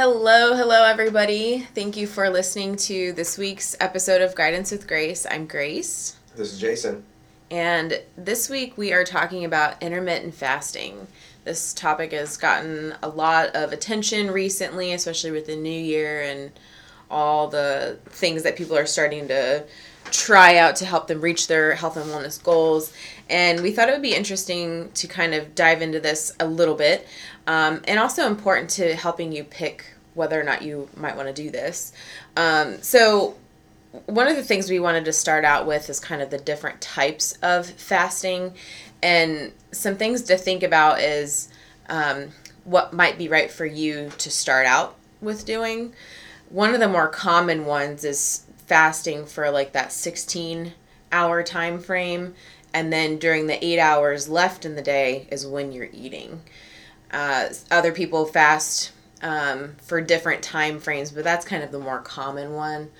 Hello, hello, everybody. Thank you for listening to this week's episode of Guidance with Grace. I'm Grace. This is Jason. And this week we are talking about intermittent fasting. This topic has gotten a lot of attention recently, especially with the new year and all the things that people are starting to try out to help them reach their health and wellness goals. And we thought it would be interesting to kind of dive into this a little bit um, and also important to helping you pick whether or not you might want to do this. Um, so, one of the things we wanted to start out with is kind of the different types of fasting and some things to think about is um, what might be right for you to start out with doing. One of the more common ones is fasting for like that 16 hour time frame and then during the eight hours left in the day is when you're eating. Uh, other people fast um, for different time frames but that's kind of the more common one.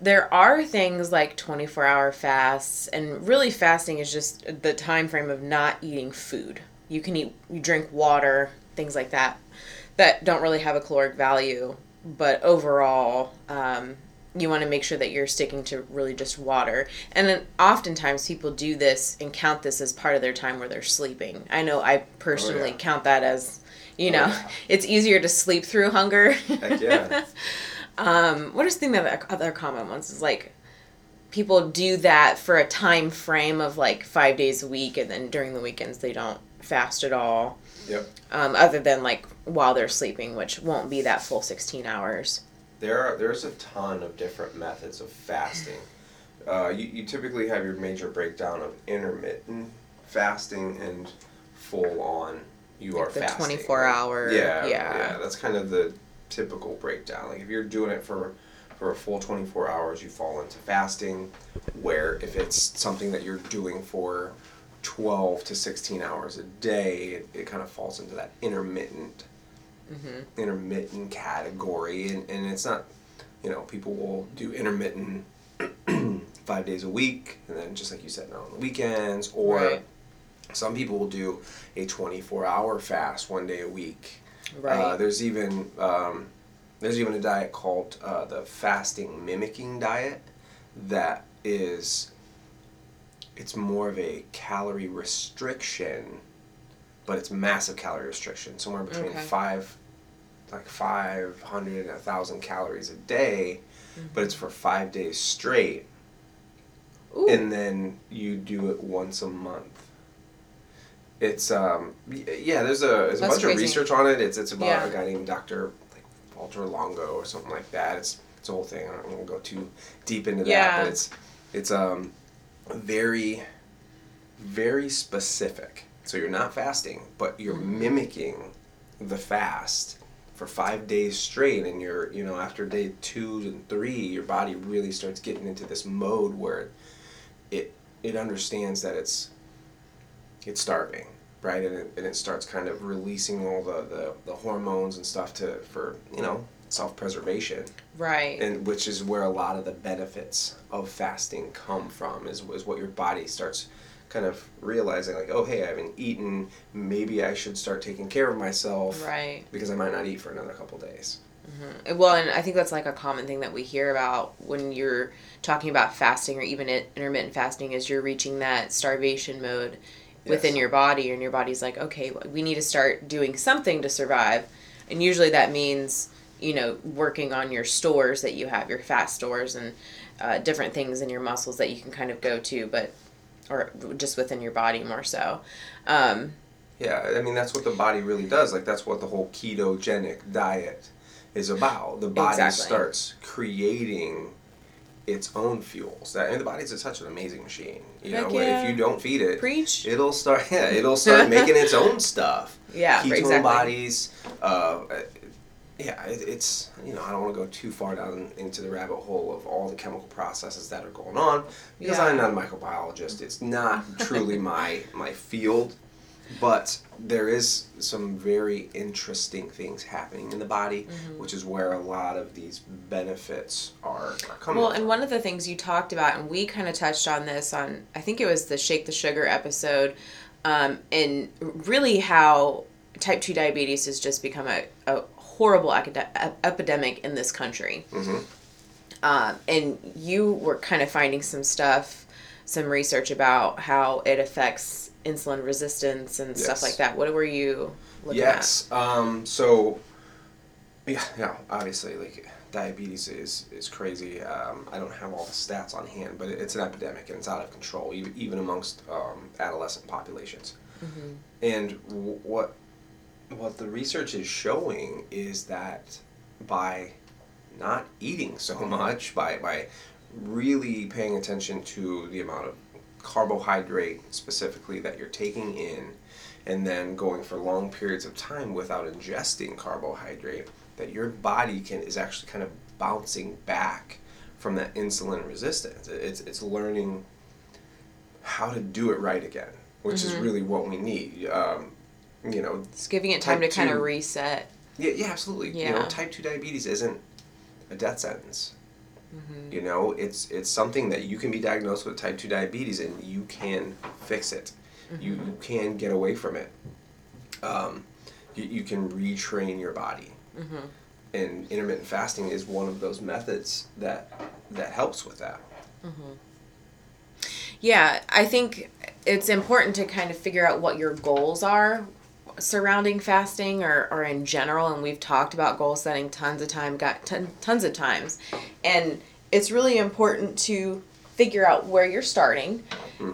There are things like 24 hour fasts and really fasting is just the time frame of not eating food. You can eat you drink water things like that that don't really have a caloric value but overall um, you want to make sure that you're sticking to really just water. And then oftentimes people do this and count this as part of their time where they're sleeping. I know I personally oh, yeah. count that as, you know, oh, yeah. it's easier to sleep through hunger. Heck yeah. um, what is the thing that other common ones is like people do that for a time frame of like five days a week and then during the weekends they don't fast at all. Yep. Um, other than like while they're sleeping, which won't be that full 16 hours there are there's a ton of different methods of fasting. Uh, you, you typically have your major breakdown of intermittent fasting and full on you like are the fasting. 24 hour. Yeah, yeah. Yeah, that's kind of the typical breakdown. Like if you're doing it for for a full 24 hours, you fall into fasting where if it's something that you're doing for 12 to 16 hours a day, it, it kind of falls into that intermittent mm-hmm. intermittent category, and, and it's not, you know, people will do intermittent five days a week, and then just like you said, now on the weekends, or right. some people will do a 24 hour fast one day a week. Right. Uh, there's even um, there's even a diet called uh, the fasting mimicking diet that is it's more of a calorie restriction but it's massive calorie restriction somewhere between okay. five like 500 a 1000 calories a day mm-hmm. but it's for five days straight Ooh. and then you do it once a month it's um yeah there's a there's a bunch crazy. of research on it it's it's about yeah. a guy named dr like walter longo or something like that it's it's a whole thing i don't want to go too deep into yeah. that but it's it's um very very specific so you're not fasting but you're mm-hmm. mimicking the fast for five days straight and you're you know after day two and three your body really starts getting into this mode where it it understands that it's it's starving right? And it, and it starts kind of releasing all the, the, the hormones and stuff to for you know self-preservation. Right. And which is where a lot of the benefits of fasting come from is, is what your body starts kind of realizing like, oh hey, I haven't eaten. Maybe I should start taking care of myself. Right. Because I might not eat for another couple days. Mm-hmm. Well, and I think that's like a common thing that we hear about when you're talking about fasting or even intermittent fasting is you're reaching that starvation mode within yes. your body and your body's like, okay, we need to start doing something to survive. And usually that means, you know, working on your stores that you have, your fat stores and uh, different things in your muscles that you can kind of go to. But or just within your body more so. Um, yeah, I mean that's what the body really does. Like that's what the whole ketogenic diet is about. The body exactly. starts creating its own fuels. That and the body body's such an amazing machine. You Heck know, yeah. if you don't feed it, preach. It'll start. Yeah, it'll start making its own stuff. Yeah, ketone exactly. bodies. Uh, yeah, it, it's you know I don't want to go too far down into the rabbit hole of all the chemical processes that are going on because yeah. I'm not a microbiologist. It's not truly my my field, but there is some very interesting things happening in the body, mm-hmm. which is where a lot of these benefits are, are coming. Well, from. and one of the things you talked about, and we kind of touched on this on I think it was the Shake the Sugar episode, um, and really how type 2 diabetes has just become a, a horrible acad- epidemic in this country. Mm-hmm. Um, and you were kind of finding some stuff, some research about how it affects insulin resistance and stuff like that. What were you looking Yes. Um, so, yeah, yeah, obviously, like diabetes is is crazy. Um, I don't have all the stats on hand, but it's an epidemic and it's out of control, even, even amongst um, adolescent populations. And w- what what the research is showing is that by not eating so much, by by really paying attention to the amount of carbohydrate specifically that you're taking in and then going for long periods of time without ingesting carbohydrate that your body can is actually kind of bouncing back from that insulin resistance. It's it's learning how to do it right again which is really what we need. Um, you know? It's giving it time to kind of reset. yeah, yeah, absolutely. You know, Yeah. type two diabetes isn't a death sentence. Mm-hmm. You know, it's it's something that you can be diagnosed with type two diabetes and you can fix it. You, Mm-hmm. you can get away from it. Um, you, you can retrain your body, Mm-hmm. and intermittent fasting is one of those methods that that helps with that. Yeah, I think it's important to kind of figure out what your goals are surrounding fasting or, or in general. And we've talked about goal setting tons of time, got ton, tons of times. And it's really important to figure out where you're starting.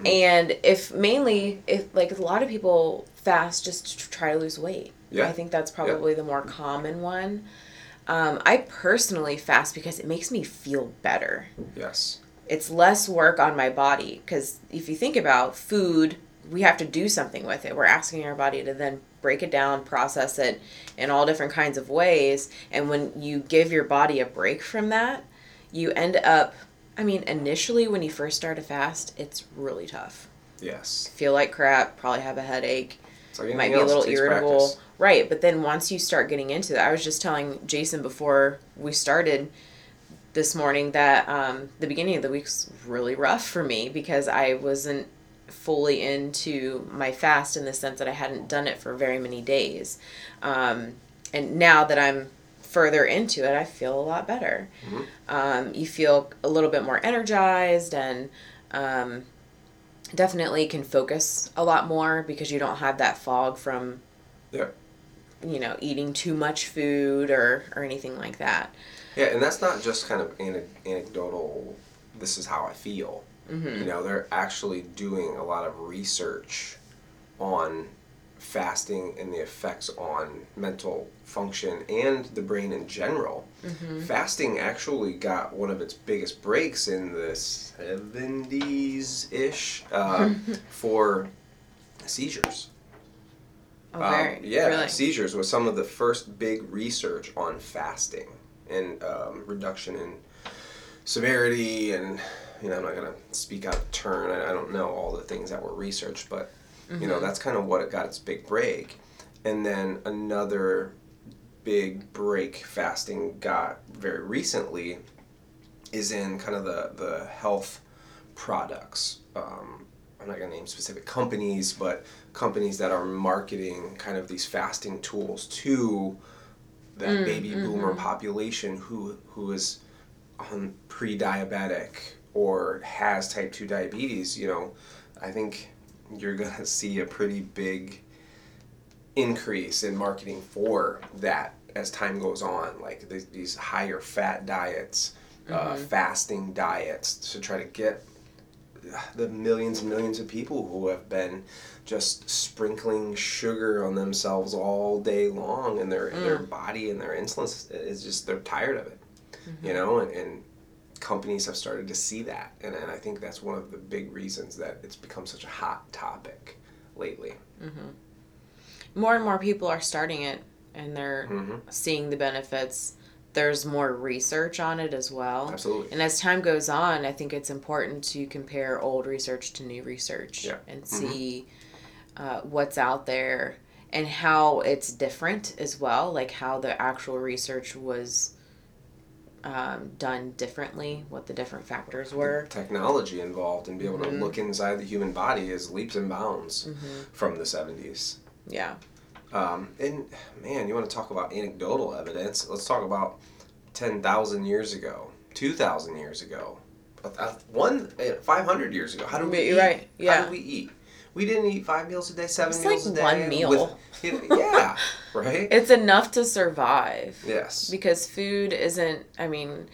And if mainly, if like a lot of people fast just to try to lose weight. Yeah. I think that's probably the more common one. Um, I personally fast because it makes me feel better Yes. it's less work on my body because if you think about food we have to do something with it we're asking our body to then break it down process it in all different kinds of ways and when you give your body a break from that you end up i mean initially when you first start a fast it's really tough Yes. feel like crap probably have a headache like might be a little irritable. practice. Right, but then once you start getting into it, I was just telling Jason before we started this morning that um, the beginning of the week's really rough for me because I wasn't fully into my fast in the sense that I hadn't done it for very many days. Um, and now that I'm further into it, I feel a lot better. Mhm. Um, you feel a little bit more energized and um, definitely can focus a lot more because you don't have that fog from Yeah. you know eating too much food or or anything like that Yeah, and that's not just kind of anecdotal. This is how I feel. Mm-hmm. You know, they're actually doing a lot of research on fasting and the effects on mental function and the brain in general. Mm-hmm. Fasting actually got one of its biggest breaks in the 70s ish uh, for seizures. oh Um, yeah, really seizures was some of the first big research on fasting and um, reduction in severity. And you know, I'm not gonna speak out of turn. I, I don't know all the things that were researched, but you Mm-hmm. know, that's kind of what it got its big break. And then another big break fasting got very recently is in kind of the the health products. Um, I'm not gonna name specific companies, but companies that are marketing kind of these fasting tools to that Mm, baby boomer mm-hmm. population who who is on pre-diabetic or has type 2 diabetes you know i think you're gonna see a pretty big increase in marketing for that as time goes on like these, these higher fat diets uh, mm-hmm. fasting diets to try to get the millions and millions of people who have been just sprinkling sugar on themselves all day long and their mm. their body and their insulin is just they're tired of it you mm-hmm. know and, and companies have started to see that and, and i think that's one of the big reasons that it's become such a hot topic lately more and more people are starting it and they're Mhm. seeing the benefits there's more research on it as well absolutely and as time goes on i think it's important to compare old research to new research Yeah. and Mhm. see uh, what's out there and how it's different as well like how the actual research was um, done differently what the different factors were technology involved and be able Mhm. to look inside the human body is leaps and bounds hmm from the 70s yeah Um, and man, you want to talk about anecdotal evidence? Let's talk about ten thousand years ago, two thousand years ago, one eh, five hundred years ago. How do we You're eat? right, How yeah. we eat? We didn't eat five meals a day, seven It's meals like a day. It's like one meal. with- yeah, right. It's enough to survive. yes. because food isn't i mean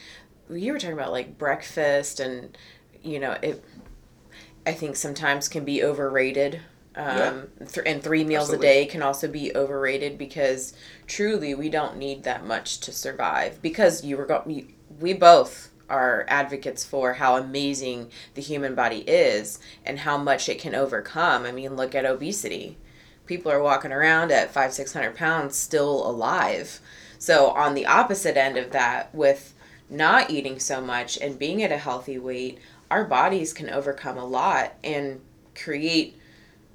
you were talking about like breakfast and you know it i think sometimes can be overrated um, th- and three meals Absolutely. a day can also be overrated because truly we don't need that much to survive because you were go- you, we both are advocates for how amazing the human body is and how much it can overcome i mean look at obesity people are walking around at five six hundred pounds still alive so on the opposite end of that with not eating so much and being at a healthy weight our bodies can overcome a lot and create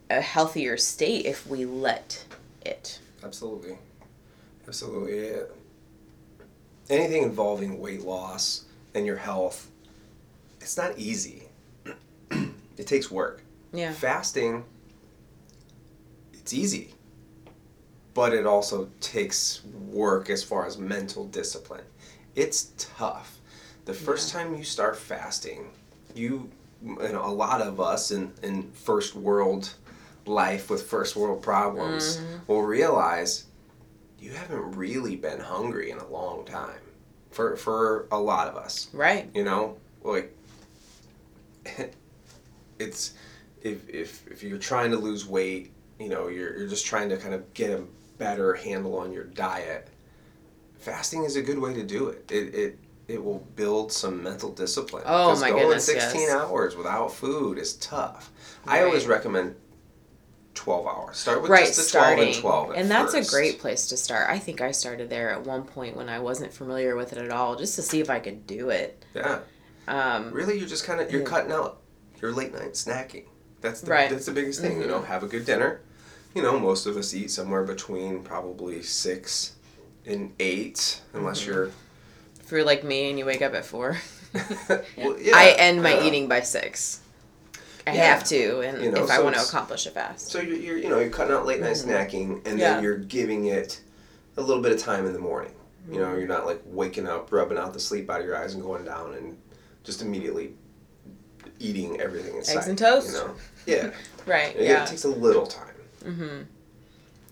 a healthier state if we let it Absolutely. Absolutely. Anything involving weight loss and your health, it's not easy. it takes work. yeah Fasting, it's easy, but it also takes work as far as mental discipline. It's tough. The first time you start fasting, you, and a lot of us in, in first world life with first world problems mm-hmm. will realize you haven't really been hungry in a long time. For, for a lot of us. Right. You know? Like it's if, if if you're trying to lose weight you know you're, you're just trying to kind of get a better handle on your diet fasting is a good way to do it. It it, it will build some mental discipline. Oh, my going goodness, 16 yes. hours without food is tough. I always recommend 12 hours. Start with right just the 12 starting. and 12 at and that's first. a great place to start. I think i started there at one point when i wasn't familiar with it at all just to see if i could do it. Yeah. Um, really you're just kind of you're Yeah. cutting out your late night snacking. That's the, Right. that's the biggest thing you know have a good dinner. You know most of us eat somewhere between probably six and eight unless you're if you're like me and you wake up at four. Well, yeah, i end my yeah. eating by six i Yeah. have to and You know, if i want to accomplish a fast so you're, you're you know you're cutting out late night snacking and Mm-hmm. Yeah. then you're giving it a little bit of time in the morning you Mm-hmm. know you're not like waking up rubbing out the sleep out of your eyes and going down and just immediately eating everything in sight, and toast? you know yeah right It, yeah it takes a little time. mm-hmm.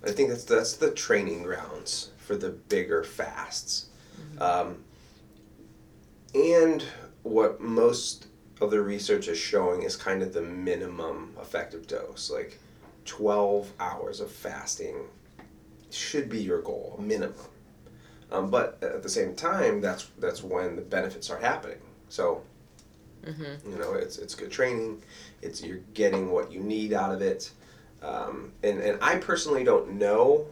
I think that's that's the training grounds for the bigger fasts, um, and what most of the research is showing is kind of the minimum effective dose, like twelve hours of fasting should be your goal, minimum. Um, but at the same time, that's that's when the benefits are happening. So Mm-hmm. you know, it's it's good training. It's you're getting what you need out of it. Um, and and I personally don't know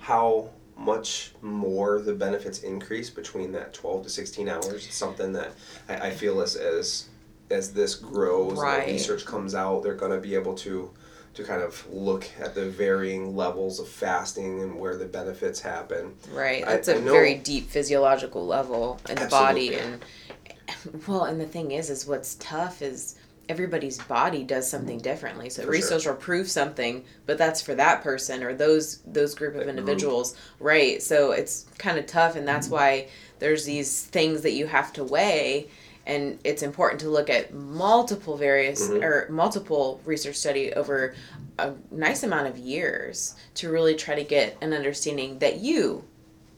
how much more the benefits increase between that 12 to 16 hours. It's something that I, I feel as as as this grows Right. and research comes out, they're going to be able to to kind of look at the varying levels of fasting and where the benefits happen. Right. That's I a know- very deep physiological level in the body and well, and the thing is is what's tough is everybody's body does something differently. So For research will prove something, but that's for that person or those those group of That group. individuals. Right. So it's kind of tough and that's why there's these things that you have to weigh and it's important to look at multiple various Mhm. or multiple research study over a nice amount of years to really try to get an understanding that you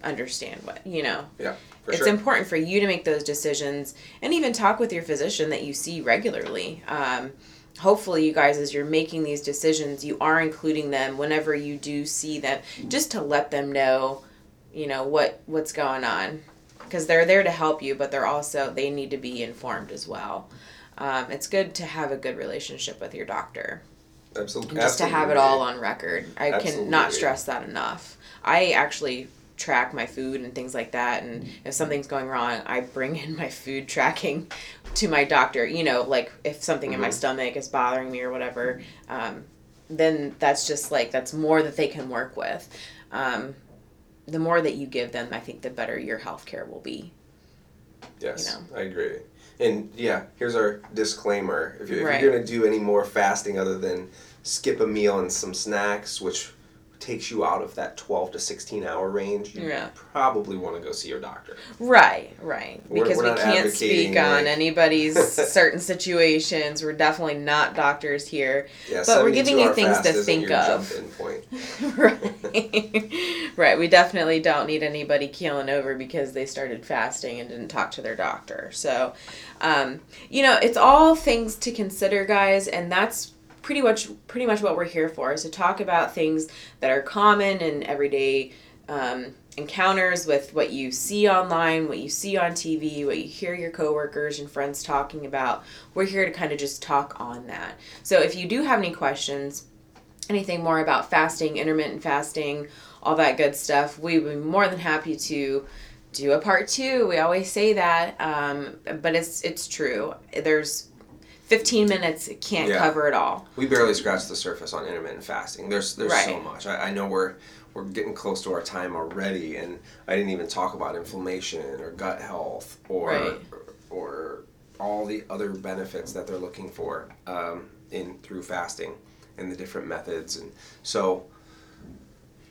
understand what you know Yeah, for it's sure. important for you to make those decisions and even talk with your physician that you see regularly um, hopefully you guys as you're making these decisions you are including them whenever you do see them just to let them know you know what what's going on because they're there to help you but they're also they need to be informed as well um, it's good to have a good relationship with your doctor Absolutely. and just to have it all on record. I can not stress that enough. I actually track my food and things like that and if something's going wrong i bring in my food tracking to my doctor you know like if something in my Mhm. stomach is bothering me or whatever um, then that's just like that's more that they can work with um, the more that you give them i think the better your health care will be Yes, you I agree. And yeah, here's our disclaimer: if, you, Right. if you're gonna do any more fasting other than skip a meal and some snacks, which takes you out of that 12 to 16 hour range, you Yeah. probably want to go see your doctor. Right, right. We're- Because we're we can't advocating, speak on anybody's certain situations. We're definitely not doctors here. Yeah, But we're giving you things to think of. right. right. We definitely don't need anybody keeling over because they started fasting and didn't talk to their doctor. So, um, you know, it's all things to consider, guys, and that's pretty much pretty much what we're here for is to talk about things that are common and everyday um, encounters with what you see online, what you see on TV, what you hear your coworkers and friends talking about. We're here to kind of just talk on that. So if you do have any questions, anything more about fasting, intermittent fasting, all that good stuff, we would be more than happy to do a part two. We always say that, um, but it's it's true. There's 15 minutes can't Yeah. cover it all. We barely scratched the surface on intermittent fasting. There's there's so much. I, I know we're we're getting close to our time already, and I didn't even talk about inflammation or gut health or Right. or, all the other benefits that they're looking for um, in through fasting and the different methods. And so,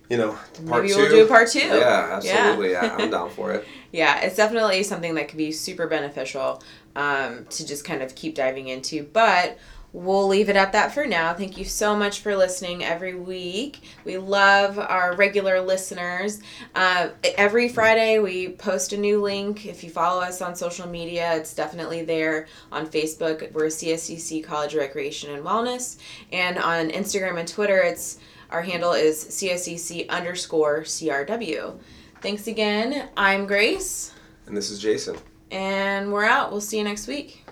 you know, part Maybe two. we'll do part two. Yeah, Yeah. absolutely. Yeah. I'm down for it. Yeah, it's definitely something that could be super beneficial um, to just kind of keep diving into. But we'll leave it at that for now. Thank you so much for listening every week. We love our regular listeners. Uh, every Friday, we post a new link. If you follow us on social media, it's definitely there. On Facebook, we're CSCC College Recreation and Wellness. And on Instagram and Twitter, it's our handle is CSCC underscore CRW. Thanks again. I'm Grace, And this is Jason. And we're out. We'll see you next week.